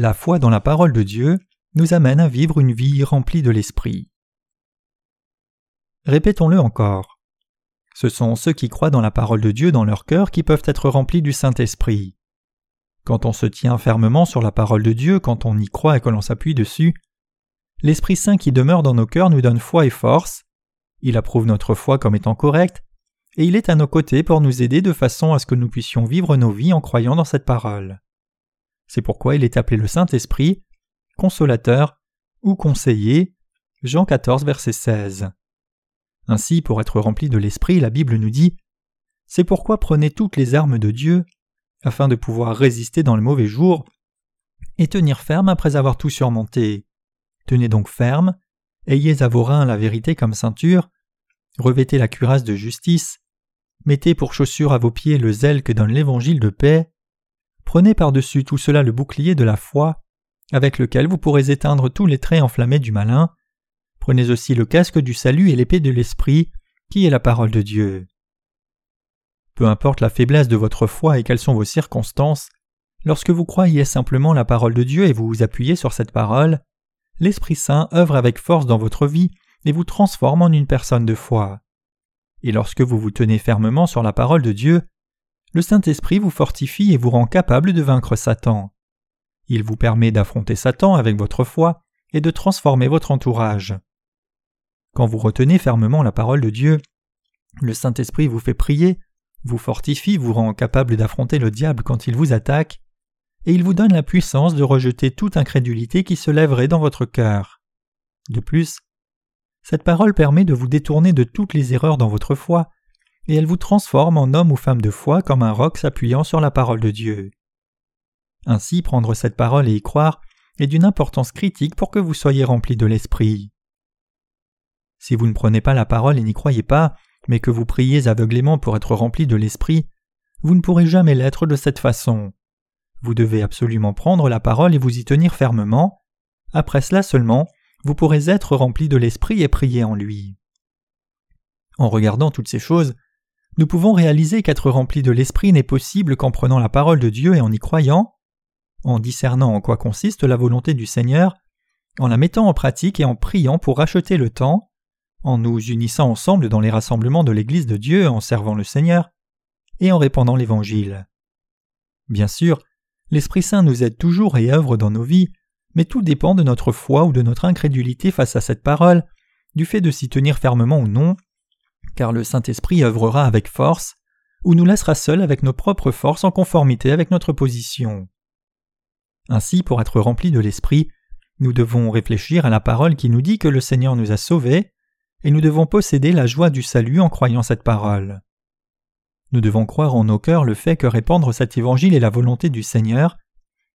La foi dans la parole de Dieu nous amène à vivre une vie remplie de l'Esprit. Répétons-le encore. Ce sont ceux qui croient dans la parole de Dieu dans leur cœur qui peuvent être remplis du Saint-Esprit. Quand on se tient fermement sur la parole de Dieu, quand on y croit et que l'on s'appuie dessus, l'Esprit Saint qui demeure dans nos cœurs nous donne foi et force, il approuve notre foi comme étant correcte, et il est à nos côtés pour nous aider de façon à ce que nous puissions vivre nos vies en croyant dans cette parole. C'est pourquoi il est appelé le Saint-Esprit, consolateur ou conseiller. Jean 14, verset 16. Ainsi, pour être rempli de l'Esprit, la Bible nous dit C'est pourquoi prenez toutes les armes de Dieu, afin de pouvoir résister dans le mauvais jour, et tenir ferme après avoir tout surmonté. Tenez donc ferme, ayez à vos reins la vérité comme ceinture, revêtez la cuirasse de justice, mettez pour chaussure à vos pieds le zèle que donne l'évangile de paix, prenez par-dessus tout cela le bouclier de la foi, avec lequel vous pourrez éteindre tous les traits enflammés du malin, Prenez aussi le casque du salut et l'épée de l'Esprit, qui est la parole de Dieu. Peu importe la faiblesse de votre foi et quelles sont vos circonstances, lorsque vous croyez simplement la parole de Dieu et vous vous appuyez sur cette parole, l'Esprit Saint œuvre avec force dans votre vie et vous transforme en une personne de foi. Et lorsque vous vous tenez fermement sur la parole de Dieu, le Saint-Esprit vous fortifie et vous rend capable de vaincre Satan. Il vous permet d'affronter Satan avec votre foi et de transformer votre entourage. Quand vous retenez fermement la parole de Dieu, le Saint-Esprit vous fait prier, vous fortifie, vous rend capable d'affronter le diable quand il vous attaque, et il vous donne la puissance de rejeter toute incrédulité qui se lèverait dans votre cœur. De plus, cette parole permet de vous détourner de toutes les erreurs dans votre foi, et elle vous transforme en homme ou femme de foi comme un roc s'appuyant sur la parole de Dieu. Ainsi, prendre cette parole et y croire est d'une importance critique pour que vous soyez rempli de l'Esprit. Si vous ne prenez pas la parole et n'y croyez pas, mais que vous priez aveuglément pour être rempli de l'Esprit, vous ne pourrez jamais l'être de cette façon. Vous devez absolument prendre la parole et vous y tenir fermement. Après cela seulement, vous pourrez être rempli de l'Esprit et prier en lui. En regardant toutes ces choses, nous pouvons réaliser qu'être rempli de l'Esprit n'est possible qu'en prenant la parole de Dieu et en y croyant, en discernant en quoi consiste la volonté du Seigneur, en la mettant en pratique et en priant pour racheter le temps, en nous unissant ensemble dans les rassemblements de l'Église de Dieu en servant le Seigneur, et en répandant l'Évangile. Bien sûr, l'Esprit Saint nous aide toujours et œuvre dans nos vies, mais tout dépend de notre foi ou de notre incrédulité face à cette parole, du fait de s'y tenir fermement ou non, car le Saint-Esprit œuvrera avec force, ou nous laissera seuls avec nos propres forces en conformité avec notre position. Ainsi, pour être remplis de l'Esprit, nous devons réfléchir à la parole qui nous dit que le Seigneur nous a sauvés, et nous devons posséder la joie du salut en croyant cette parole. Nous devons croire en nos cœurs le fait que répandre cet évangile est la volonté du Seigneur,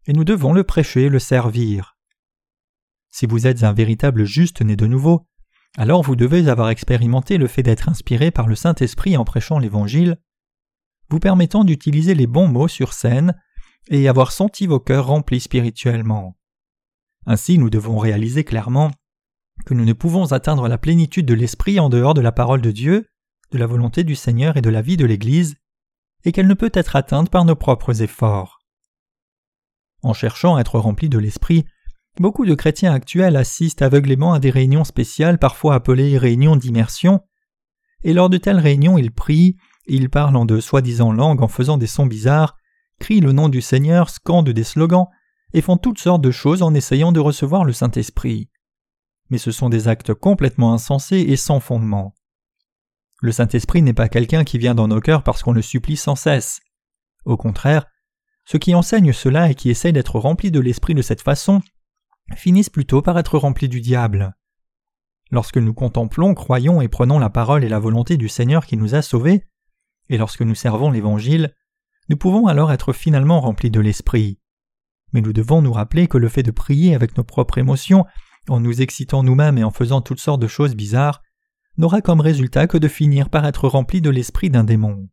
et nous devons le prêcher et le servir. Si vous êtes un véritable juste né de nouveau, alors vous devez avoir expérimenté le fait d'être inspiré par le Saint-Esprit en prêchant l'Évangile, vous permettant d'utiliser les bons mots sur scène et avoir senti vos cœurs remplis spirituellement. Ainsi nous devons réaliser clairement que nous ne pouvons atteindre la plénitude de l'Esprit en dehors de la parole de Dieu, de la volonté du Seigneur et de la vie de l'Église, et qu'elle ne peut être atteinte par nos propres efforts. En cherchant à être remplis de l'Esprit, beaucoup de chrétiens actuels assistent aveuglément à des réunions spéciales parfois appelées réunions d'immersion, et lors de telles réunions ils prient, ils parlent en de soi-disant langues en faisant des sons bizarres, crient le nom du Seigneur, scandent des slogans, et font toutes sortes de choses en essayant de recevoir le Saint-Esprit mais ce sont des actes complètement insensés et sans fondement. Le Saint-Esprit n'est pas quelqu'un qui vient dans nos cœurs parce qu'on le supplie sans cesse. Au contraire, ceux qui enseignent cela et qui essayent d'être remplis de l'Esprit de cette façon finissent plutôt par être remplis du diable. Lorsque nous contemplons, croyons et prenons la parole et la volonté du Seigneur qui nous a sauvés, et lorsque nous servons l'Évangile, nous pouvons alors être finalement remplis de l'Esprit. Mais nous devons nous rappeler que le fait de prier avec nos propres émotions en nous excitant nous-mêmes et en faisant toutes sortes de choses bizarres, n'aura comme résultat que de finir par être rempli de l'esprit d'un démon.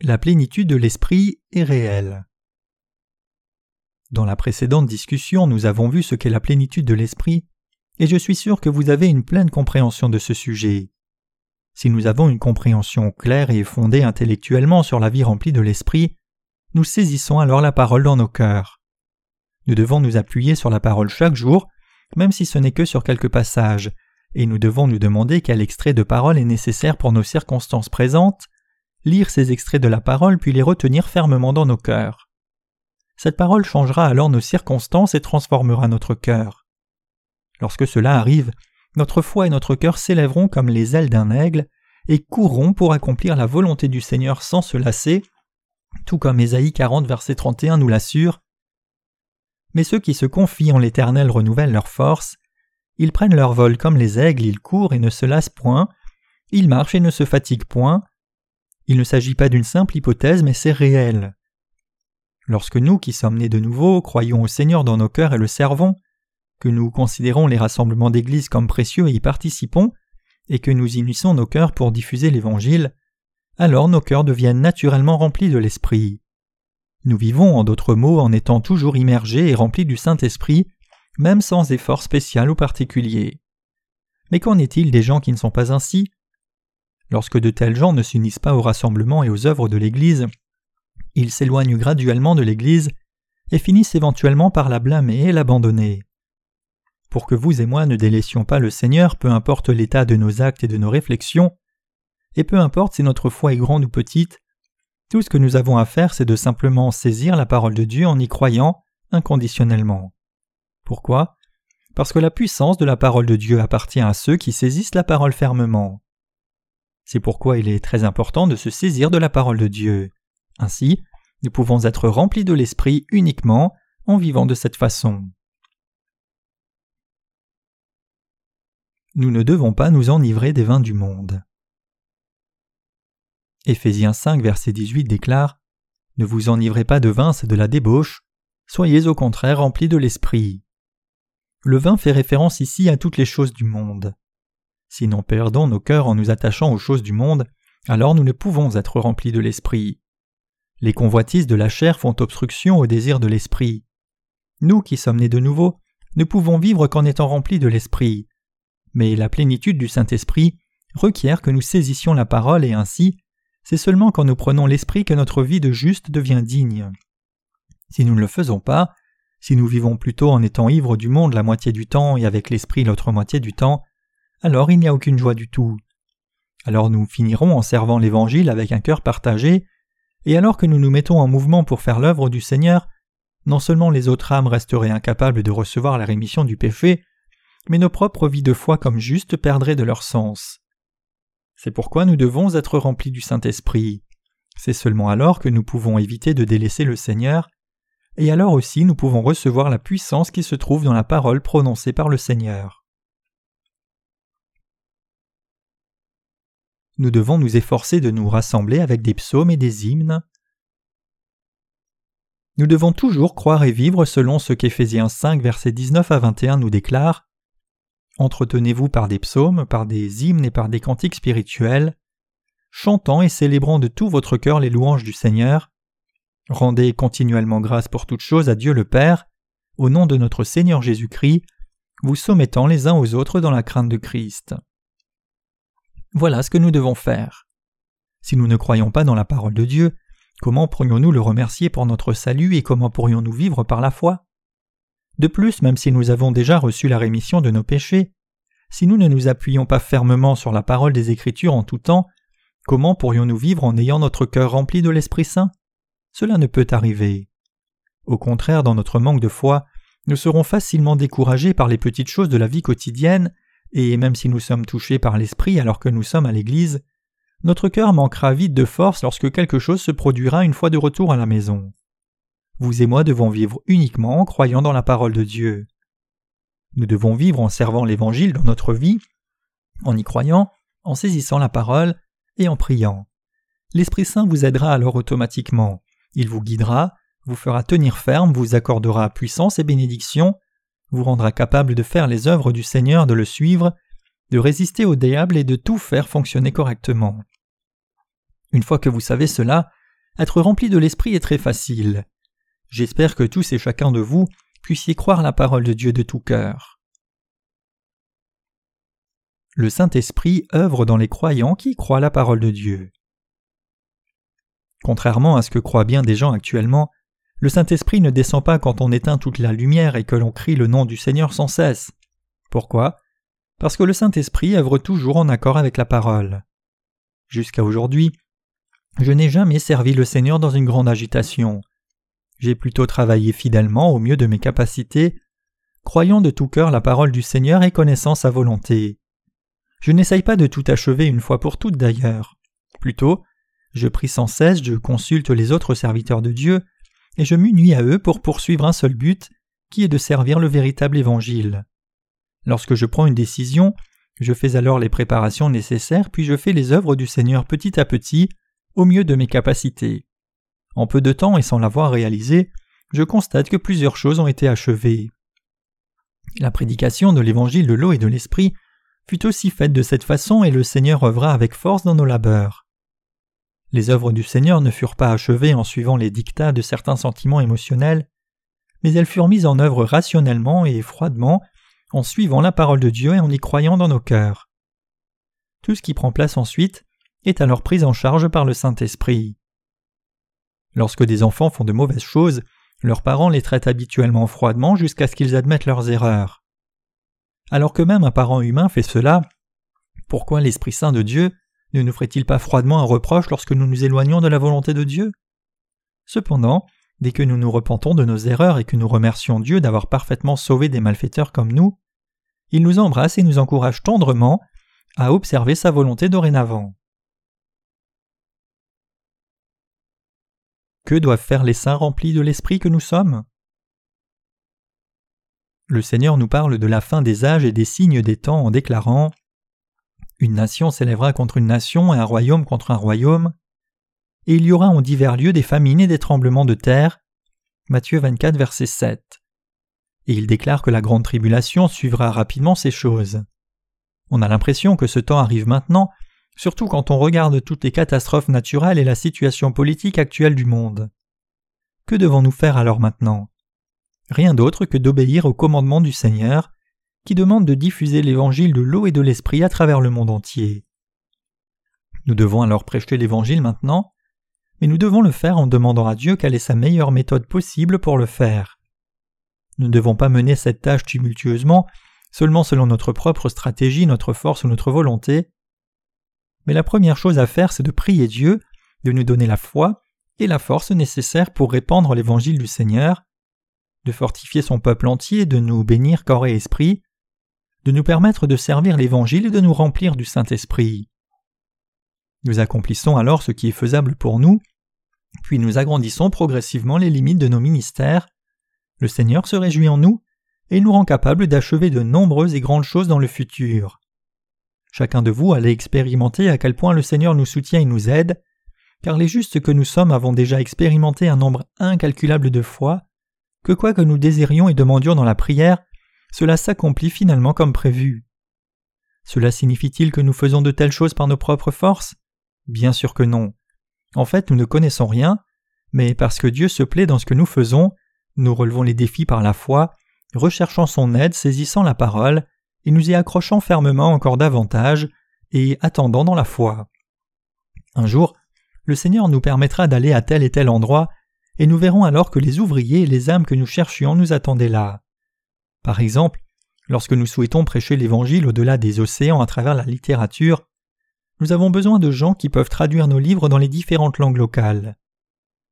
La plénitude de l'esprit est réelle. Dans la précédente discussion, nous avons vu ce qu'est la plénitude de l'esprit, et je suis sûr que vous avez une pleine compréhension de ce sujet. Si nous avons une compréhension claire et fondée intellectuellement sur la vie remplie de l'esprit, nous saisissons alors la parole dans nos cœurs. Nous devons nous appuyer sur la parole chaque jour, même si ce n'est que sur quelques passages, et nous devons nous demander quel extrait de parole est nécessaire pour nos circonstances présentes, lire ces extraits de la parole puis les retenir fermement dans nos cœurs. Cette parole changera alors nos circonstances et transformera notre cœur. Lorsque cela arrive, notre foi et notre cœur s'élèveront comme les ailes d'un aigle et courront pour accomplir la volonté du Seigneur sans se lasser, tout comme Ésaïe 40 verset 31 nous l'assure. Mais ceux qui se confient en l'Éternel renouvellent leur force, ils prennent leur vol comme les aigles, ils courent et ne se lassent point, ils marchent et ne se fatiguent point. Il ne s'agit pas d'une simple hypothèse, mais c'est réel. Lorsque nous, qui sommes nés de nouveau, croyons au Seigneur dans nos cœurs et le servons, que nous considérons les rassemblements d'Église comme précieux et y participons, et que nous unissons nos cœurs pour diffuser l'Évangile, alors nos cœurs deviennent naturellement remplis de l'Esprit. Nous vivons, en d'autres mots, en étant toujours immergés et remplis du Saint-Esprit, même sans effort spécial ou particulier. Mais qu'en est-il des gens qui ne sont pas ainsi? Lorsque de tels gens ne s'unissent pas au rassemblement et aux œuvres de l'Église, ils s'éloignent graduellement de l'Église et finissent éventuellement par la blâmer et l'abandonner. Pour que vous et moi ne délaissions pas le Seigneur, peu importe l'état de nos actes et de nos réflexions, et peu importe si notre foi est grande ou petite, tout ce que nous avons à faire, c'est de simplement saisir la parole de Dieu en y croyant inconditionnellement. Pourquoi? Parce que la puissance de la parole de Dieu appartient à ceux qui saisissent la parole fermement. C'est pourquoi il est très important de se saisir de la parole de Dieu. Ainsi, nous pouvons être remplis de l'Esprit uniquement en vivant de cette façon. Nous ne devons pas nous enivrer des vins du monde. Éphésiens 5, verset 18 déclare Ne vous enivrez pas de vin, c'est de la débauche, soyez au contraire remplis de l'esprit. Le vin fait référence ici à toutes les choses du monde. Si nous perdons nos cœurs en nous attachant aux choses du monde, alors nous ne pouvons être remplis de l'esprit. Les convoitises de la chair font obstruction au désir de l'esprit. Nous qui sommes nés de nouveau, ne pouvons vivre qu'en étant remplis de l'esprit. Mais la plénitude du Saint-Esprit requiert que nous saisissions la parole et ainsi, c'est seulement quand nous prenons l'Esprit que notre vie de juste devient digne. Si nous ne le faisons pas, si nous vivons plutôt en étant ivres du monde la moitié du temps et avec l'Esprit l'autre moitié du temps, alors il n'y a aucune joie du tout. Alors nous finirons en servant l'Évangile avec un cœur partagé, et alors que nous nous mettons en mouvement pour faire l'œuvre du Seigneur, non seulement les autres âmes resteraient incapables de recevoir la rémission du péché, mais nos propres vies de foi comme justes perdraient de leur sens. C'est pourquoi nous devons être remplis du Saint-Esprit. C'est seulement alors que nous pouvons éviter de délaisser le Seigneur, et alors aussi nous pouvons recevoir la puissance qui se trouve dans la parole prononcée par le Seigneur. Nous devons nous efforcer de nous rassembler avec des psaumes et des hymnes. Nous devons toujours croire et vivre selon ce qu'Éphésiens 5 versets 19 à 21 nous déclare Entretenez-vous par des psaumes, par des hymnes et par des cantiques spirituels, chantant et célébrant de tout votre cœur les louanges du Seigneur. Rendez continuellement grâce pour toutes choses à Dieu le Père, au nom de notre Seigneur Jésus-Christ, vous soumettant les uns aux autres dans la crainte de Christ. Voilà ce que nous devons faire. Si nous ne croyons pas dans la parole de Dieu, comment pourrions-nous le remercier pour notre salut et comment pourrions-nous vivre par la foi? De plus, même si nous avons déjà reçu la rémission de nos péchés, si nous ne nous appuyons pas fermement sur la parole des Écritures en tout temps, comment pourrions-nous vivre en ayant notre cœur rempli de l'Esprit Saint? Cela ne peut arriver. Au contraire, dans notre manque de foi, nous serons facilement découragés par les petites choses de la vie quotidienne, et même si nous sommes touchés par l'Esprit alors que nous sommes à l'Église, notre cœur manquera vite de force lorsque quelque chose se produira une fois de retour à la maison. Vous et moi devons vivre uniquement en croyant dans la parole de Dieu. Nous devons vivre en servant l'Évangile dans notre vie, en y croyant, en saisissant la parole et en priant. L'Esprit Saint vous aidera alors automatiquement. Il vous guidera, vous fera tenir ferme, vous accordera puissance et bénédiction, vous rendra capable de faire les œuvres du Seigneur, de le suivre, de résister au diable et de tout faire fonctionner correctement. Une fois que vous savez cela, être rempli de l'Esprit est très facile. J'espère que tous et chacun de vous puissiez croire la parole de Dieu de tout cœur. Le Saint-Esprit œuvre dans les croyants qui croient la parole de Dieu. Contrairement à ce que croient bien des gens actuellement, le Saint-Esprit ne descend pas quand on éteint toute la lumière et que l'on crie le nom du Seigneur sans cesse. Pourquoi? Parce que le Saint-Esprit œuvre toujours en accord avec la parole. Jusqu'à aujourd'hui, je n'ai jamais servi le Seigneur dans une grande agitation. J'ai plutôt travaillé fidèlement au mieux de mes capacités, croyant de tout cœur la parole du Seigneur et connaissant sa volonté. Je n'essaye pas de tout achever une fois pour toutes d'ailleurs. Plutôt, je prie sans cesse, je consulte les autres serviteurs de Dieu, et je m'unis à eux pour poursuivre un seul but, qui est de servir le véritable Évangile. Lorsque je prends une décision, je fais alors les préparations nécessaires, puis je fais les œuvres du Seigneur petit à petit, au mieux de mes capacités. En peu de temps et sans l'avoir réalisé, je constate que plusieurs choses ont été achevées. La prédication de l'évangile de l'eau et de l'esprit fut aussi faite de cette façon et le Seigneur œuvra avec force dans nos labeurs. Les œuvres du Seigneur ne furent pas achevées en suivant les dictats de certains sentiments émotionnels, mais elles furent mises en œuvre rationnellement et froidement, en suivant la parole de Dieu et en y croyant dans nos cœurs. Tout ce qui prend place ensuite est alors pris en charge par le Saint-Esprit. Lorsque des enfants font de mauvaises choses, leurs parents les traitent habituellement froidement jusqu'à ce qu'ils admettent leurs erreurs. Alors que même un parent humain fait cela, pourquoi l'Esprit Saint de Dieu ne nous ferait-il pas froidement un reproche lorsque nous nous éloignons de la volonté de Dieu? Cependant, dès que nous nous repentons de nos erreurs et que nous remercions Dieu d'avoir parfaitement sauvé des malfaiteurs comme nous, il nous embrasse et nous encourage tendrement à observer sa volonté dorénavant. Que doivent faire les saints remplis de l'Esprit que nous sommes? Le Seigneur nous parle de la fin des âges et des signes des temps en déclarant Une nation s'élèvera contre une nation et un royaume contre un royaume, et il y aura en divers lieux des famines et des tremblements de terre. Matthieu 24, verset 7. Et il déclare que la grande tribulation suivra rapidement ces choses. On a l'impression que ce temps arrive maintenant surtout quand on regarde toutes les catastrophes naturelles et la situation politique actuelle du monde. Que devons-nous faire alors maintenant? Rien d'autre que d'obéir au commandement du Seigneur, qui demande de diffuser l'évangile de l'eau et de l'esprit à travers le monde entier. Nous devons alors prêcher l'évangile maintenant, mais nous devons le faire en demandant à Dieu quelle est sa meilleure méthode possible pour le faire. Nous ne devons pas mener cette tâche tumultueusement, seulement selon notre propre stratégie, notre force ou notre volonté, mais la première chose à faire, c'est de prier Dieu, de nous donner la foi et la force nécessaires pour répandre l'évangile du Seigneur, de fortifier son peuple entier, de nous bénir corps et esprit, de nous permettre de servir l'évangile et de nous remplir du Saint-Esprit. Nous accomplissons alors ce qui est faisable pour nous, puis nous agrandissons progressivement les limites de nos ministères. Le Seigneur se réjouit en nous et nous rend capables d'achever de nombreuses et grandes choses dans le futur. Chacun de vous allait expérimenter à quel point le Seigneur nous soutient et nous aide, car les justes que nous sommes avons déjà expérimenté un nombre incalculable de fois, que quoi que nous désirions et demandions dans la prière, cela s'accomplit finalement comme prévu. Cela signifie-t-il que nous faisons de telles choses par nos propres forces? Bien sûr que non. En fait, nous ne connaissons rien, mais parce que Dieu se plaît dans ce que nous faisons, nous relevons les défis par la foi, recherchant son aide, saisissant la parole, et nous y accrochant fermement encore davantage, et attendant dans la foi. Un jour, le Seigneur nous permettra d'aller à tel et tel endroit, et nous verrons alors que les ouvriers et les âmes que nous cherchions nous attendaient là. Par exemple, lorsque nous souhaitons prêcher l'Évangile au-delà des océans à travers la littérature, nous avons besoin de gens qui peuvent traduire nos livres dans les différentes langues locales.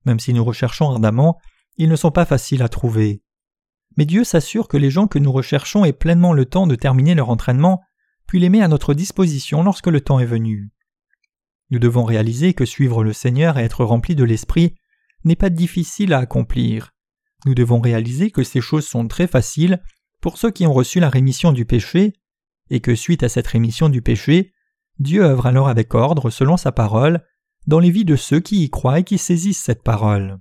Même si nous recherchons ardemment, ils ne sont pas faciles à trouver mais Dieu s'assure que les gens que nous recherchons aient pleinement le temps de terminer leur entraînement, puis les met à notre disposition lorsque le temps est venu. Nous devons réaliser que suivre le Seigneur et être rempli de l'Esprit n'est pas difficile à accomplir. Nous devons réaliser que ces choses sont très faciles pour ceux qui ont reçu la rémission du péché, et que suite à cette rémission du péché, Dieu œuvre alors avec ordre selon sa parole dans les vies de ceux qui y croient et qui saisissent cette parole.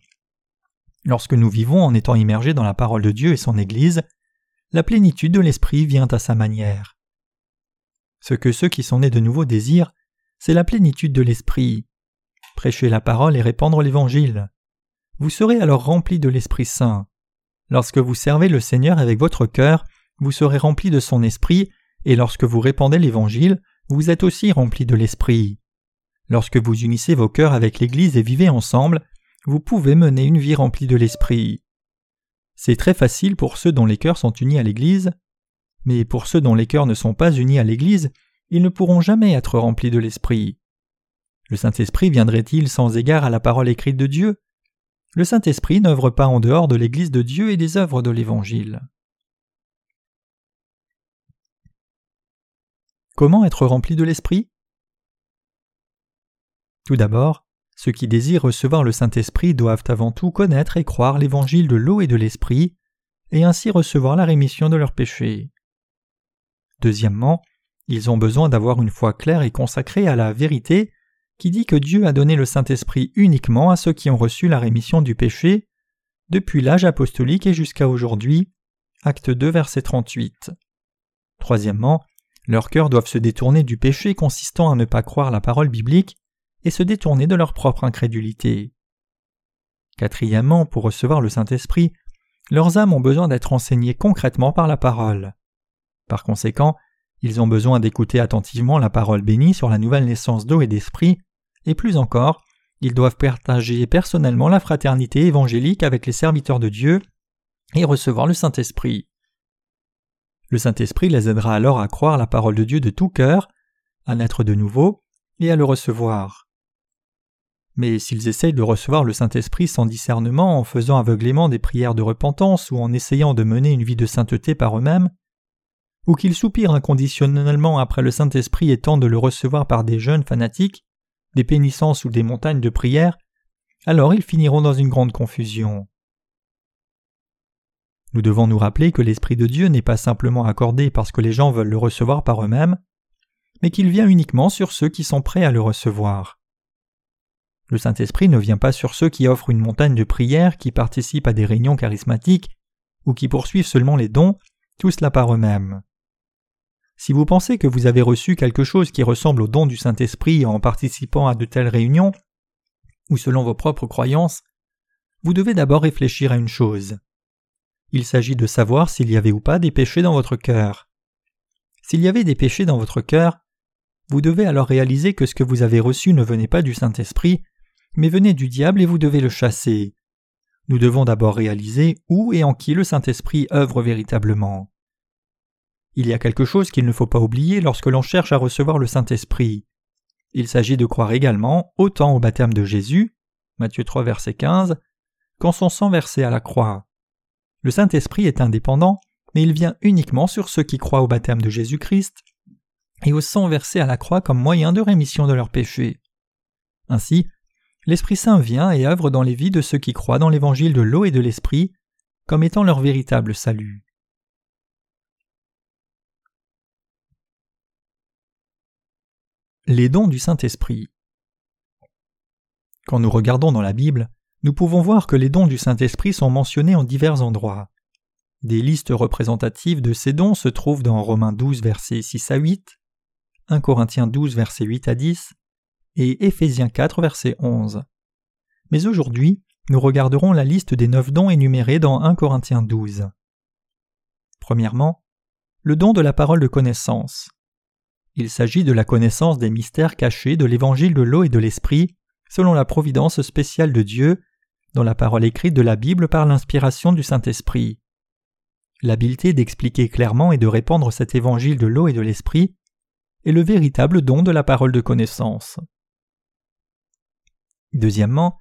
Lorsque nous vivons en étant immergés dans la parole de Dieu et son Église, la plénitude de l'Esprit vient à sa manière. Ce que ceux qui sont nés de nouveau désirent, c'est la plénitude de l'Esprit. Prêcher la parole et répandre l'Évangile. Vous serez alors remplis de l'Esprit Saint. Lorsque vous servez le Seigneur avec votre cœur, vous serez remplis de son Esprit, et lorsque vous répandez l'Évangile, vous êtes aussi remplis de l'Esprit. Lorsque vous unissez vos cœurs avec l'Église et vivez ensemble, vous pouvez mener une vie remplie de l'Esprit. C'est très facile pour ceux dont les cœurs sont unis à l'Église, mais pour ceux dont les cœurs ne sont pas unis à l'Église, ils ne pourront jamais être remplis de l'Esprit. Le Saint-Esprit viendrait-il sans égard à la parole écrite de Dieu? Le Saint-Esprit n'œuvre pas en dehors de l'Église de Dieu et des œuvres de l'Évangile. Comment être rempli de l'Esprit? Tout d'abord, ceux qui désirent recevoir le Saint-Esprit doivent avant tout connaître et croire l'évangile de l'eau et de l'Esprit, et ainsi recevoir la rémission de leurs péchés. Deuxièmement, ils ont besoin d'avoir une foi claire et consacrée à la vérité qui dit que Dieu a donné le Saint-Esprit uniquement à ceux qui ont reçu la rémission du péché, depuis l'âge apostolique et jusqu'à aujourd'hui. Acte 2, verset 38. Troisièmement, leurs cœurs doivent se détourner du péché consistant à ne pas croire la parole biblique et se détourner de leur propre incrédulité. Quatrièmement, pour recevoir le Saint-Esprit, leurs âmes ont besoin d'être enseignées concrètement par la parole. Par conséquent, ils ont besoin d'écouter attentivement la parole bénie sur la nouvelle naissance d'eau et d'esprit, et plus encore, ils doivent partager personnellement la fraternité évangélique avec les serviteurs de Dieu et recevoir le Saint-Esprit. Le Saint-Esprit les aidera alors à croire la parole de Dieu de tout cœur, à naître de nouveau et à le recevoir. Mais s'ils essayent de recevoir le Saint-Esprit sans discernement en faisant aveuglément des prières de repentance ou en essayant de mener une vie de sainteté par eux-mêmes, ou qu'ils soupirent inconditionnellement après le Saint-Esprit et tentent de le recevoir par des jeunes fanatiques, des pénissances ou des montagnes de prière, alors ils finiront dans une grande confusion. Nous devons nous rappeler que l'Esprit de Dieu n'est pas simplement accordé parce que les gens veulent le recevoir par eux-mêmes, mais qu'il vient uniquement sur ceux qui sont prêts à le recevoir. Le Saint-Esprit ne vient pas sur ceux qui offrent une montagne de prière, qui participent à des réunions charismatiques, ou qui poursuivent seulement les dons, tout cela par eux-mêmes. Si vous pensez que vous avez reçu quelque chose qui ressemble au don du Saint-Esprit en participant à de telles réunions, ou selon vos propres croyances, vous devez d'abord réfléchir à une chose. Il s'agit de savoir s'il y avait ou pas des péchés dans votre cœur. S'il y avait des péchés dans votre cœur, vous devez alors réaliser que ce que vous avez reçu ne venait pas du Saint-Esprit, mais venait du diable et vous devez le chasser. Nous devons d'abord réaliser où et en qui le Saint-Esprit œuvre véritablement. Il y a quelque chose qu'il ne faut pas oublier lorsque l'on cherche à recevoir le Saint-Esprit. Il s'agit de croire également autant au baptême de Jésus, Matthieu 3 verset 15, qu'en son sang versé à la croix. Le Saint-Esprit est indépendant, mais il vient uniquement sur ceux qui croient au baptême de Jésus-Christ et au sang versé à la croix comme moyen de rémission de leurs péchés. Ainsi, l'Esprit Saint vient et œuvre dans les vies de ceux qui croient dans l'évangile de l'eau et de l'Esprit comme étant leur véritable salut. Les dons du Saint-Esprit Quand nous regardons dans la Bible, nous pouvons voir que les dons du Saint-Esprit sont mentionnés en divers endroits. Des listes représentatives de ces dons se trouvent dans Romains 12 versets 6 à 8, 1 Corinthiens 12 versets 8 à 10 et Éphésiens 4 verset 11. Mais aujourd'hui, nous regarderons la liste des neuf dons énumérés dans 1 Corinthiens 12. Premièrement, le don de la parole de connaissance. Il s'agit de la connaissance des mystères cachés de l'évangile de l'eau et de l'esprit, selon la providence spéciale de Dieu, dans la parole écrite de la Bible par l'inspiration du Saint-Esprit. L'habileté d'expliquer clairement et de répandre cet évangile de l'eau et de l'esprit est le véritable don de la parole de connaissance. Deuxièmement,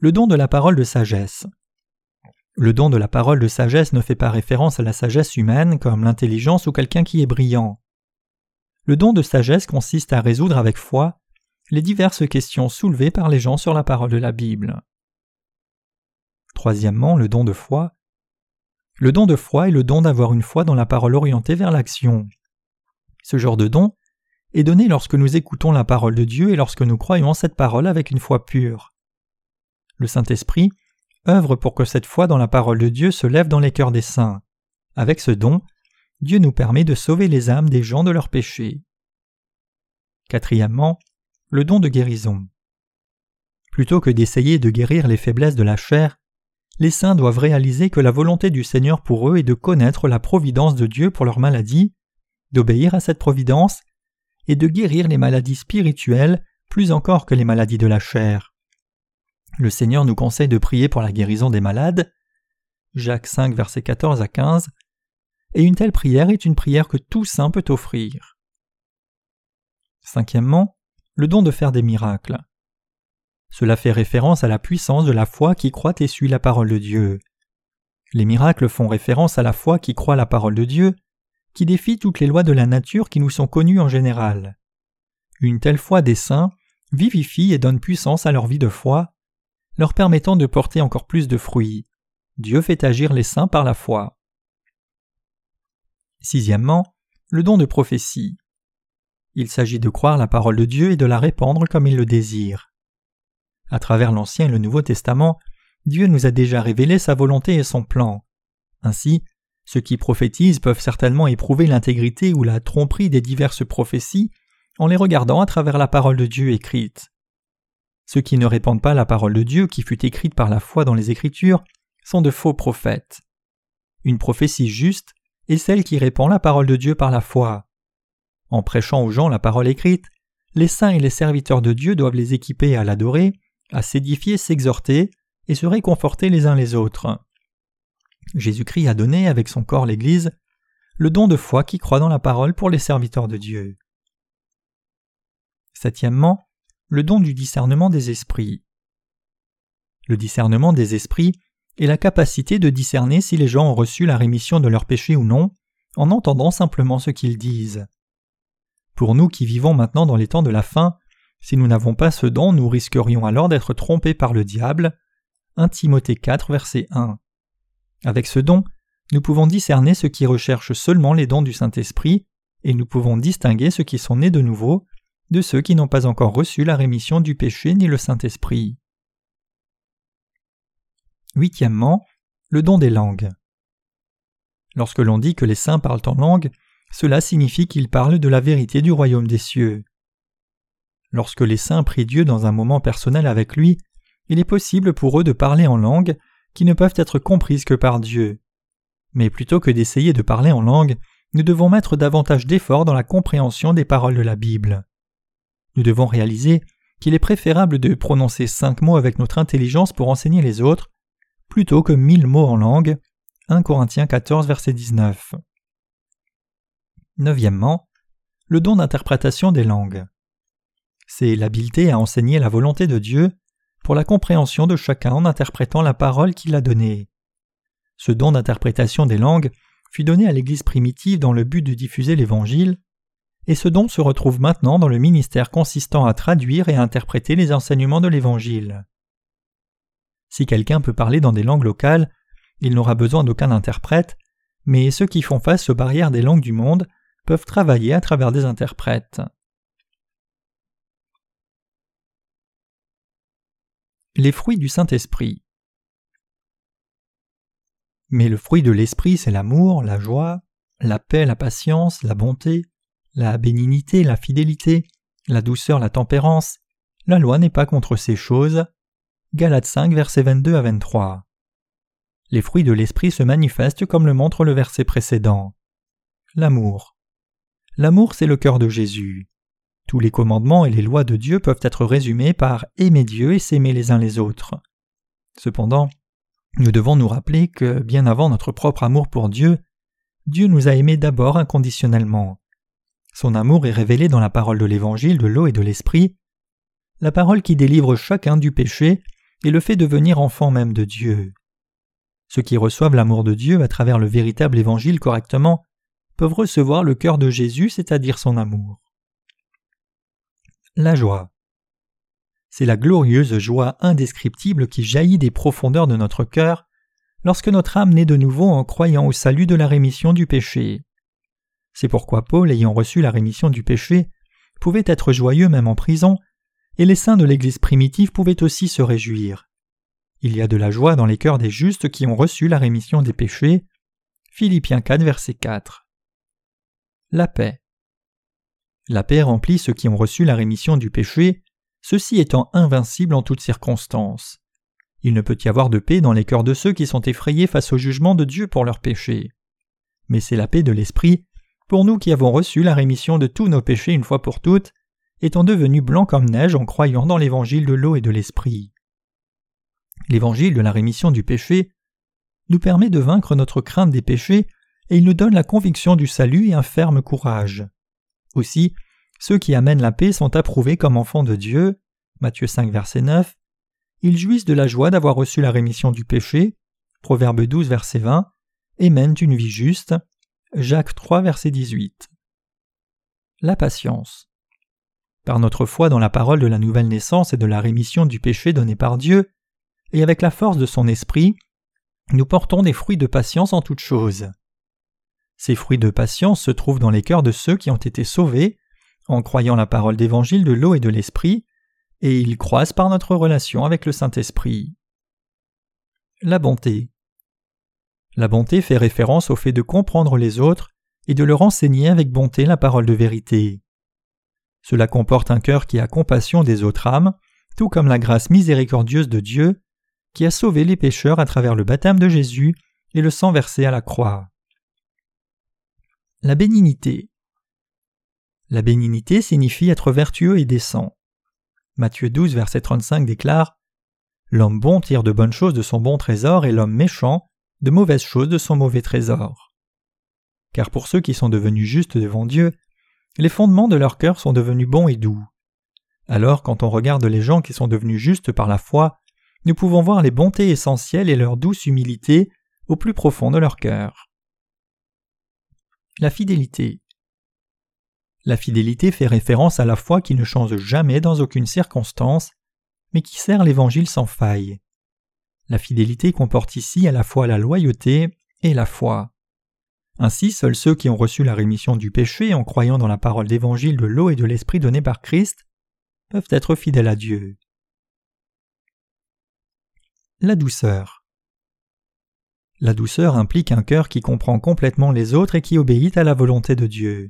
le don de la parole de sagesse. Le don de la parole de sagesse ne fait pas référence à la sagesse humaine comme l'intelligence ou quelqu'un qui est brillant. Le don de sagesse consiste à résoudre avec foi les diverses questions soulevées par les gens sur la parole de la Bible. Troisièmement, le don de foi le don de foi est le don d'avoir une foi dans la parole orientée vers l'action. Ce genre de don est donné lorsque nous écoutons la parole de Dieu et lorsque nous croyons cette parole avec une foi pure. Le Saint-Esprit œuvre pour que cette foi dans la parole de Dieu se lève dans les cœurs des saints. Avec ce don, Dieu nous permet de sauver les âmes des gens de leurs péchés. Quatrièmement, le don de guérison. Plutôt que d'essayer de guérir les faiblesses de la chair, les saints doivent réaliser que la volonté du Seigneur pour eux est de connaître la providence de Dieu pour leur maladie, d'obéir à cette providence, et de guérir les maladies spirituelles plus encore que les maladies de la chair. Le Seigneur nous conseille de prier pour la guérison des malades. Jacques 5, versets 14 à 15. Et une telle prière est une prière que tout saint peut offrir. Cinquièmement, le don de faire des miracles. Cela fait référence à la puissance de la foi qui croit et suit la parole de Dieu. Les miracles font référence à la foi qui croit la parole de Dieu, qui défie toutes les lois de la nature qui nous sont connues en général. Une telle foi des saints vivifie et donne puissance à leur vie de foi, leur permettant de porter encore plus de fruits. Dieu fait agir les saints par la foi. Sixièmement, le don de prophétie. Il s'agit de croire la parole de Dieu et de la répandre comme il le désire. À travers l'Ancien et le Nouveau Testament, Dieu nous a déjà révélé sa volonté et son plan. Ainsi, ceux qui prophétisent peuvent certainement éprouver l'intégrité ou la tromperie des diverses prophéties en les regardant à travers la parole de Dieu écrite. Ceux qui ne répandent pas la parole de Dieu qui fut écrite par la foi dans les Écritures sont de faux prophètes. Une prophétie juste est celle qui répand la parole de Dieu par la foi. En prêchant aux gens la parole écrite, les saints et les serviteurs de Dieu doivent les équiper à l'adorer, à s'édifier, s'exhorter et se réconforter les uns les autres. Jésus-Christ a donné avec son corps l'Église le don de foi qui croit dans la parole pour les serviteurs de Dieu. Septièmement, le don du discernement des esprits. Le discernement des esprits est la capacité de discerner si les gens ont reçu la rémission de leurs péchés ou non, en entendant simplement ce qu'ils disent. Pour nous qui vivons maintenant dans les temps de la fin, si nous n'avons pas ce don, nous risquerions alors d'être trompés par le diable. 1 Timothée 4, verset 1. Avec ce don, nous pouvons discerner ceux qui recherchent seulement les dons du Saint-Esprit, et nous pouvons distinguer ceux qui sont nés de nouveau de ceux qui n'ont pas encore reçu la rémission du péché ni le Saint-Esprit. Huitièmement, le don des langues. Lorsque l'on dit que les saints parlent en langue, cela signifie qu'ils parlent de la vérité du royaume des cieux. Lorsque les saints prient Dieu dans un moment personnel avec lui, il est possible pour eux de parler en langue qui ne peuvent être comprises que par Dieu. Mais plutôt que d'essayer de parler en langue, nous devons mettre davantage d'efforts dans la compréhension des paroles de la Bible. Nous devons réaliser qu'il est préférable de prononcer cinq mots avec notre intelligence pour enseigner les autres, plutôt que mille mots en langue. 1 Corinthiens 14, verset 19. Neuvièmement, le don d'interprétation des langues c'est l'habileté à enseigner la volonté de Dieu pour la compréhension de chacun en interprétant la parole qu'il a donnée. Ce don d'interprétation des langues fut donné à l'Église primitive dans le but de diffuser l'Évangile, et ce don se retrouve maintenant dans le ministère consistant à traduire et à interpréter les enseignements de l'Évangile. Si quelqu'un peut parler dans des langues locales, il n'aura besoin d'aucun interprète, mais ceux qui font face aux barrières des langues du monde peuvent travailler à travers des interprètes. Les fruits du Saint-Esprit. Mais le fruit de l'Esprit, c'est l'amour, la joie, la paix, la patience, la bonté, la bénignité, la fidélité, la douceur, la tempérance. La loi n'est pas contre ces choses. Galates 5, versets 22 à 23. Les fruits de l'Esprit se manifestent comme le montre le verset précédent. L'amour. L'amour, c'est le cœur de Jésus. Tous les commandements et les lois de Dieu peuvent être résumés par aimer Dieu et s'aimer les uns les autres. Cependant, nous devons nous rappeler que, bien avant notre propre amour pour Dieu, Dieu nous a aimés d'abord inconditionnellement. Son amour est révélé dans la parole de l'Évangile de l'eau et de l'Esprit, la parole qui délivre chacun du péché et le fait devenir enfant même de Dieu. Ceux qui reçoivent l'amour de Dieu à travers le véritable Évangile correctement peuvent recevoir le cœur de Jésus, c'est-à-dire son amour la joie. C'est la glorieuse joie indescriptible qui jaillit des profondeurs de notre cœur lorsque notre âme naît de nouveau en croyant au salut de la rémission du péché. C'est pourquoi Paul, ayant reçu la rémission du péché, pouvait être joyeux même en prison, et les saints de l'Église primitive pouvaient aussi se réjouir. Il y a de la joie dans les cœurs des justes qui ont reçu la rémission des péchés. Philippiens 4, verset 4. La paix. La paix remplit ceux qui ont reçu la rémission du péché, ceux-ci étant invincibles en toutes circonstances. Il ne peut y avoir de paix dans les cœurs de ceux qui sont effrayés face au jugement de Dieu pour leurs péchés. Mais c'est la paix de l'esprit, pour nous qui avons reçu la rémission de tous nos péchés une fois pour toutes, étant devenus blancs comme neige en croyant dans l'évangile de l'eau et de l'esprit. L'évangile de la rémission du péché nous permet de vaincre notre crainte des péchés et il nous donne la conviction du salut et un ferme courage. Aussi, ceux qui amènent la paix sont approuvés comme enfants de Dieu. Matthieu 5, verset 9. Ils jouissent de la joie d'avoir reçu la rémission du péché. Proverbe 12, verset 20. Et mènent une vie juste. Jacques 3, verset 18. La patience. Par notre foi dans la parole de la nouvelle naissance et de la rémission du péché donnée par Dieu, et avec la force de son esprit, nous portons des fruits de patience en toutes choses. Ces fruits de patience se trouvent dans les cœurs de ceux qui ont été sauvés, en croyant la parole d'évangile de l'eau et de l'esprit, et ils croissent par notre relation avec le Saint-Esprit. La bonté. La bonté fait référence au fait de comprendre les autres et de leur enseigner avec bonté la parole de vérité. Cela comporte un cœur qui a compassion des autres âmes, tout comme la grâce miséricordieuse de Dieu, qui a sauvé les pécheurs à travers le baptême de Jésus et le sang versé à la croix. La bénignité. La bénignité signifie être vertueux et décent. Matthieu 12, verset 35 déclare L'homme bon tire de bonnes choses de son bon trésor et l'homme méchant de mauvaises choses de son mauvais trésor. Car pour ceux qui sont devenus justes devant Dieu, les fondements de leur cœur sont devenus bons et doux. Alors, quand on regarde les gens qui sont devenus justes par la foi, nous pouvons voir les bontés essentielles et leur douce humilité au plus profond de leur cœur. La fidélité. La fidélité fait référence à la foi qui ne change jamais dans aucune circonstance, mais qui sert l'Évangile sans faille. La fidélité comporte ici à la fois la loyauté et la foi. Ainsi, seuls ceux qui ont reçu la rémission du péché en croyant dans la parole d'Évangile de l'eau et de l'Esprit donnée par Christ peuvent être fidèles à Dieu. La douceur. La douceur implique un cœur qui comprend complètement les autres et qui obéit à la volonté de Dieu.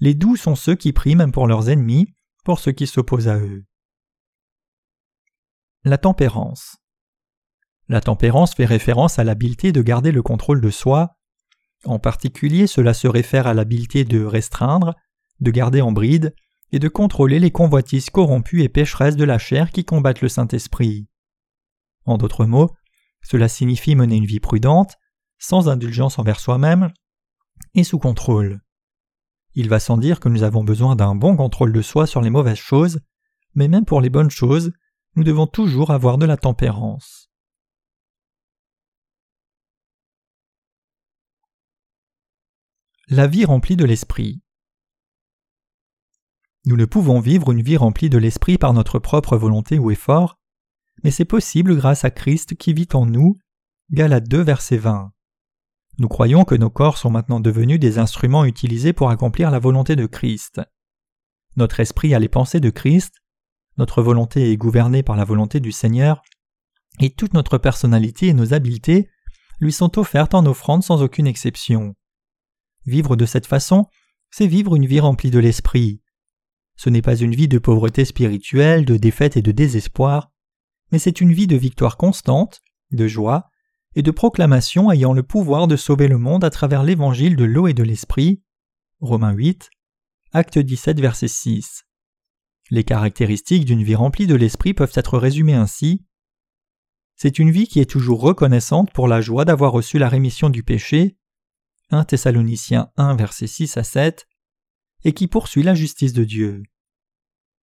Les doux sont ceux qui prient même pour leurs ennemis, pour ceux qui s'opposent à eux. La tempérance. La tempérance fait référence à l'habileté de garder le contrôle de soi. En particulier, cela se réfère à l'habileté de restreindre, de garder en bride et de contrôler les convoitises corrompues et pécheresses de la chair qui combattent le Saint-Esprit. En d'autres mots, cela signifie mener une vie prudente, sans indulgence envers soi-même et sous contrôle. Il va sans dire que nous avons besoin d'un bon contrôle de soi sur les mauvaises choses, mais même pour les bonnes choses, nous devons toujours avoir de la tempérance. La vie remplie de l'esprit. Nous ne pouvons vivre une vie remplie de l'esprit par notre propre volonté ou effort, mais c'est possible grâce à Christ qui vit en nous. Galates 2, verset 20. Nous croyons que nos corps sont maintenant devenus des instruments utilisés pour accomplir la volonté de Christ. Notre esprit a les pensées de Christ, notre volonté est gouvernée par la volonté du Seigneur, et toute notre personnalité et nos habiletés lui sont offertes en offrande sans aucune exception. Vivre de cette façon, c'est vivre une vie remplie de l'esprit. Ce n'est pas une vie de pauvreté spirituelle, de défaite et de désespoir, mais c'est une vie de victoire constante, de joie et de proclamation ayant le pouvoir de sauver le monde à travers l'évangile de l'eau et de l'esprit. Romains 8, acte 17, verset 6. Les caractéristiques d'une vie remplie de l'esprit peuvent être résumées ainsi. C'est une vie qui est toujours reconnaissante pour la joie d'avoir reçu la rémission du péché. 1 Thessaloniciens 1, verset 6 à 7, et qui poursuit la justice de Dieu.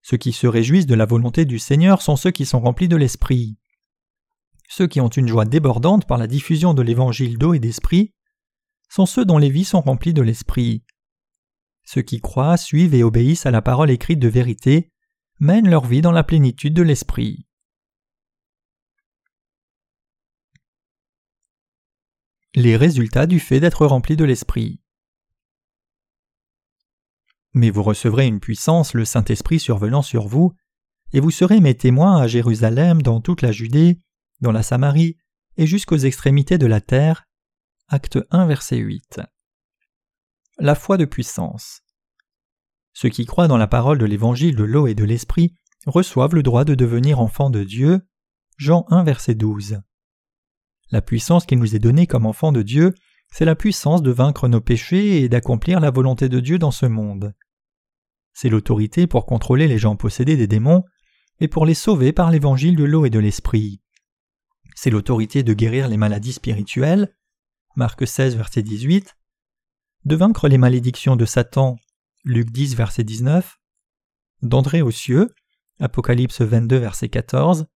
Ceux qui se réjouissent de la volonté du Seigneur sont ceux qui sont remplis de l'Esprit. Ceux qui ont une joie débordante par la diffusion de l'évangile d'eau et d'esprit sont ceux dont les vies sont remplies de l'Esprit. Ceux qui croient, suivent et obéissent à la parole écrite de vérité mènent leur vie dans la plénitude de l'Esprit. Les résultats du fait d'être rempli de l'Esprit mais vous recevrez une puissance, le Saint-Esprit survenant sur vous, et vous serez mes témoins à Jérusalem, dans toute la Judée, dans la Samarie, et jusqu'aux extrémités de la terre. Acte 1, verset 8. La foi de puissance. Ceux qui croient dans la parole de l'évangile de l'eau et de l'esprit reçoivent le droit de devenir enfants de Dieu. Jean 1, verset 12. La puissance qui nous est donnée comme enfants de Dieu, c'est la puissance de vaincre nos péchés et d'accomplir la volonté de Dieu dans ce monde. C'est l'autorité pour contrôler les gens possédés des démons et pour les sauver par l'évangile de l'eau et de l'esprit. C'est l'autorité de guérir les maladies spirituelles, Marc 16, verset 18, de vaincre les malédictions de Satan, Luc 10, verset 19, d'entrer aux cieux, Apocalypse 22, verset 14,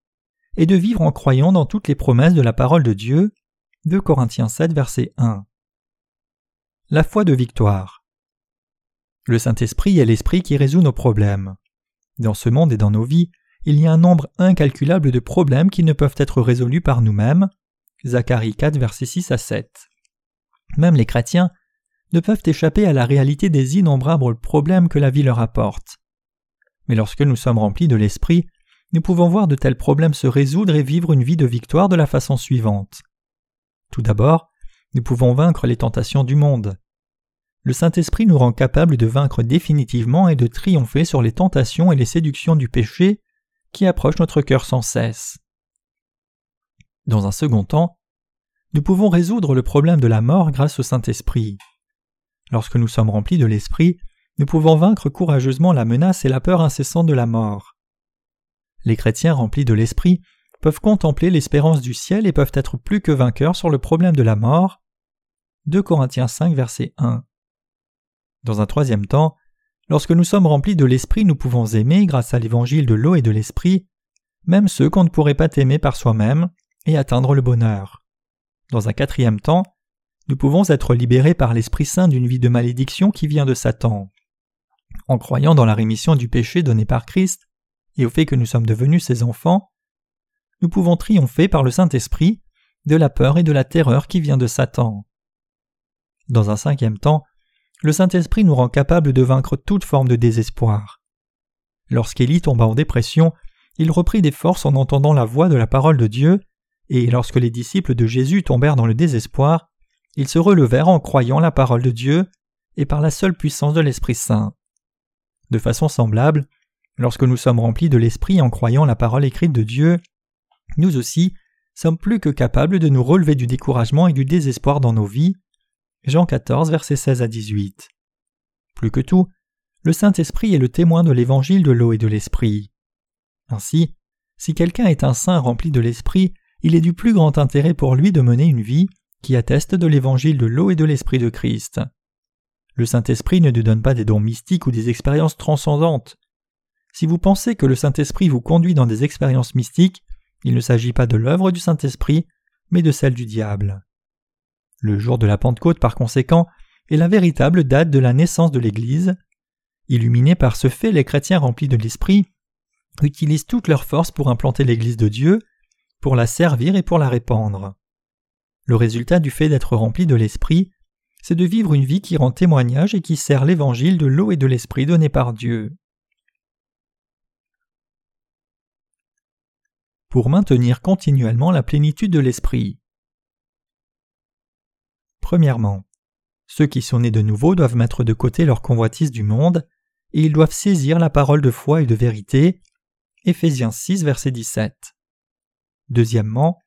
et de vivre en croyant dans toutes les promesses de la parole de Dieu, 2 Corinthiens 7, verset 1. La foi de victoire. Le Saint-Esprit est l'Esprit qui résout nos problèmes. Dans ce monde et dans nos vies, il y a un nombre incalculable de problèmes qui ne peuvent être résolus par nous-mêmes. Zacharie 4, verset 6 à 7. Même les chrétiens ne peuvent échapper à la réalité des innombrables problèmes que la vie leur apporte. Mais lorsque nous sommes remplis de l'Esprit, nous pouvons voir de tels problèmes se résoudre et vivre une vie de victoire de la façon suivante. Tout d'abord, nous pouvons vaincre les tentations du monde. Le Saint-Esprit nous rend capables de vaincre définitivement et de triompher sur les tentations et les séductions du péché qui approchent notre cœur sans cesse. Dans un second temps, nous pouvons résoudre le problème de la mort grâce au Saint-Esprit. Lorsque nous sommes remplis de l'Esprit, nous pouvons vaincre courageusement la menace et la peur incessante de la mort. Les chrétiens remplis de l'Esprit peuvent contempler l'espérance du ciel et peuvent être plus que vainqueurs sur le problème de la mort. 2 Corinthiens 5, verset 1. Dans un troisième temps, lorsque nous sommes remplis de l'Esprit, nous pouvons aimer, grâce à l'évangile de l'eau et de l'Esprit, même ceux qu'on ne pourrait pas aimer par soi-même, et atteindre le bonheur. Dans un quatrième temps, nous pouvons être libérés par l'Esprit Saint d'une vie de malédiction qui vient de Satan. En croyant dans la rémission du péché donné par Christ, et au fait que nous sommes devenus ses enfants, nous pouvons triompher par le Saint-Esprit de la peur et de la terreur qui vient de Satan. Dans un cinquième temps, le Saint-Esprit nous rend capables de vaincre toute forme de désespoir. Lorsqu'Élie tomba en dépression, il reprit des forces en entendant la voix de la parole de Dieu, et lorsque les disciples de Jésus tombèrent dans le désespoir, ils se relevèrent en croyant la parole de Dieu et par la seule puissance de l'Esprit Saint. De façon semblable, lorsque nous sommes remplis de l'Esprit en croyant la parole écrite de Dieu, nous aussi sommes plus que capables de nous relever du découragement et du désespoir dans nos vies. Jean 14, versets 16 à 18. Plus que tout, le Saint-Esprit est le témoin de l'évangile de l'eau et de l'Esprit. Ainsi, si quelqu'un est un saint rempli de l'Esprit, il est du plus grand intérêt pour lui de mener une vie qui atteste de l'évangile de l'eau et de l'Esprit de Christ. Le Saint-Esprit ne nous donne pas des dons mystiques ou des expériences transcendantes. Si vous pensez que le Saint-Esprit vous conduit dans des expériences mystiques, il ne s'agit pas de l'œuvre du Saint-Esprit, mais de celle du diable. Le jour de la Pentecôte, par conséquent, est la véritable date de la naissance de l'Église. Illuminés par ce fait, les chrétiens remplis de l'Esprit utilisent toutes leurs forces pour implanter l'Église de Dieu, pour la servir et pour la répandre. Le résultat du fait d'être rempli de l'Esprit, c'est de vivre une vie qui rend témoignage et qui sert l'Évangile de l'eau et de l'Esprit donné par Dieu. Pour maintenir continuellement la plénitude de l'esprit. Premièrement, ceux qui sont nés de nouveau doivent mettre de côté leur convoitise du monde, et ils doivent saisir la parole de foi et de vérité. Éphésiens 6, verset 17. Deuxièmement,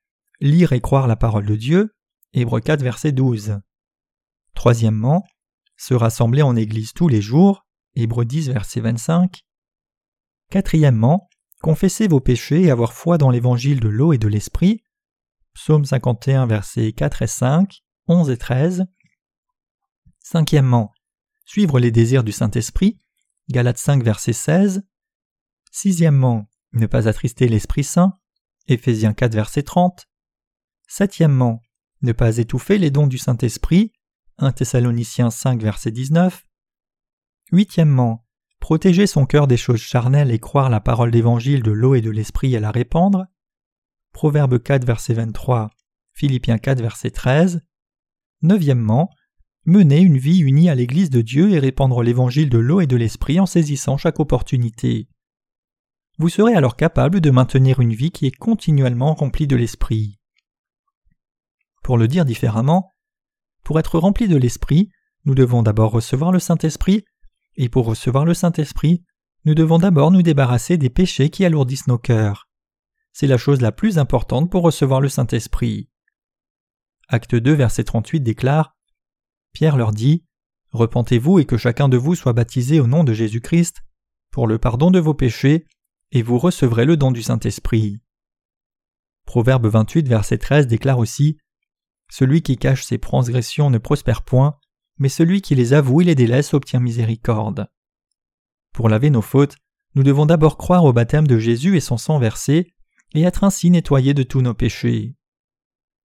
lire et croire la parole de Dieu. Hébreux 4, verset 12. Troisièmement, se rassembler en Église tous les jours. Hébreux 10, verset 25. Quatrièmement, Confessez vos péchés et avoir foi dans l'évangile de l'eau et de l'esprit. Psaume 51, versets 4 et 5, 11 et 13. Cinquièmement, suivre les désirs du Saint-Esprit. Galates 5, verset 16. Sixièmement, ne pas attrister l'Esprit Saint. Éphésiens 4, verset 30. Septièmement, ne pas étouffer les dons du Saint-Esprit. 1 Thessaloniciens 5, verset 19. Huitièmement, protéger son cœur des choses charnelles et croire la parole d'évangile de l'eau et de l'esprit et la répandre. Proverbe 4, verset 23, Philippiens 4, verset 13. Neuvièmement, mener une vie unie à l'Église de Dieu et répandre l'évangile de l'eau et de l'esprit en saisissant chaque opportunité. Vous serez alors capable de maintenir une vie qui est continuellement remplie de l'esprit. Pour le dire différemment, pour être rempli de l'esprit, nous devons d'abord recevoir le Saint-Esprit et pour recevoir le Saint-Esprit, nous devons d'abord nous débarrasser des péchés qui alourdissent nos cœurs. C'est la chose la plus importante pour recevoir le Saint-Esprit. Acte 2, verset 38 déclare Pierre leur dit Repentez-vous et que chacun de vous soit baptisé au nom de Jésus-Christ pour le pardon de vos péchés, et vous recevrez le don du Saint-Esprit. Proverbe 28, verset 13 déclare aussi Celui qui cache ses transgressions ne prospère point, mais celui qui les avoue et les délaisse obtient miséricorde. Pour laver nos fautes, nous devons d'abord croire au baptême de Jésus et son sang versé, et être ainsi nettoyés de tous nos péchés.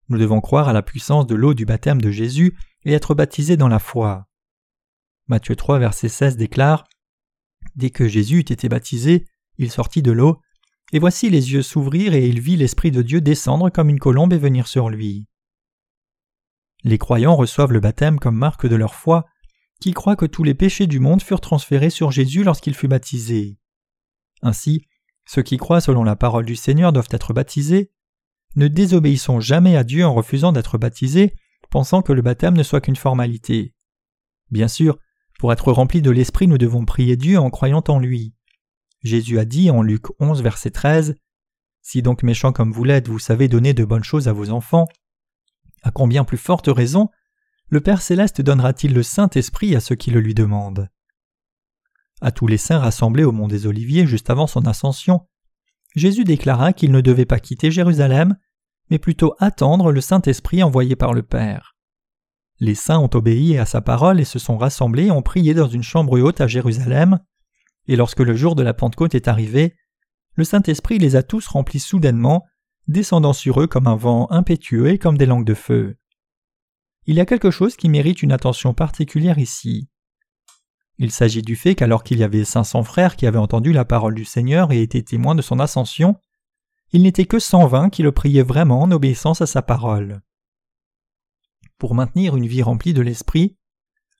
Nous devons croire à la puissance de l'eau du baptême de Jésus et être baptisés dans la foi. Matthieu 3, verset 16 déclare Dès que Jésus eut été baptisé, il sortit de l'eau, et voici les yeux s'ouvrir et il vit l'Esprit de Dieu descendre comme une colombe et venir sur lui. Les croyants reçoivent le baptême comme marque de leur foi, qui croient que tous les péchés du monde furent transférés sur Jésus lorsqu'il fut baptisé. Ainsi, ceux qui croient selon la parole du Seigneur doivent être baptisés. Ne désobéissons jamais à Dieu en refusant d'être baptisés, pensant que le baptême ne soit qu'une formalité. Bien sûr, pour être remplis de l'Esprit, nous devons prier Dieu en croyant en lui. Jésus a dit en Luc 11, verset 13 Si donc méchant comme vous l'êtes, vous savez donner de bonnes choses à vos enfants, à combien plus forte raison le Père céleste donnera-t-il le Saint-Esprit à ceux qui le lui demandent? À tous les saints rassemblés au mont des Oliviers juste avant son ascension, Jésus déclara qu'il ne devait pas quitter Jérusalem, mais plutôt attendre le Saint-Esprit envoyé par le Père. Les saints ont obéi à sa parole et se sont rassemblés et ont prié dans une chambre haute à Jérusalem, et lorsque le jour de la Pentecôte est arrivé, le Saint-Esprit les a tous remplis soudainement, descendant sur eux comme un vent impétueux et comme des langues de feu. Il y a quelque chose qui mérite une attention particulière ici. Il s'agit du fait qu'alors qu'il y avait cinq cents frères qui avaient entendu la parole du Seigneur et étaient témoins de son ascension, il n'était que cent vingt qui le priaient vraiment en obéissance à sa parole. Pour maintenir une vie remplie de l'Esprit,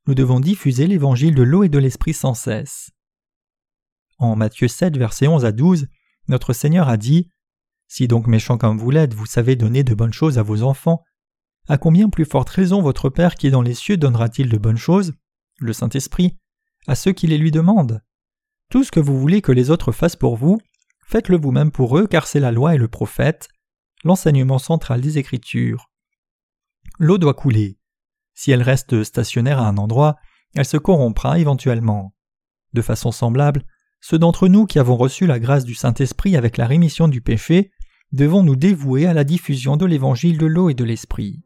nous devons diffuser l'évangile de l'eau et de l'Esprit sans cesse. En Matthieu 7, versets 11 à 12, notre Seigneur a dit Si donc méchant comme vous l'êtes, vous savez donner de bonnes choses à vos enfants, à combien plus forte raison votre Père qui est dans les cieux donnera-t-il de bonnes choses, le Saint-Esprit, à ceux qui les lui demandent Tout ce que vous voulez que les autres fassent pour vous, faites-le vous-même pour eux, car c'est la loi et le prophète, l'enseignement central des Écritures. L'eau doit couler. Si elle reste stationnaire à un endroit, elle se corrompra éventuellement. De façon semblable, ceux d'entre nous qui avons reçu la grâce du Saint-Esprit avec la rémission du péché devons nous dévouer à la diffusion de l'évangile de l'eau et de l'Esprit.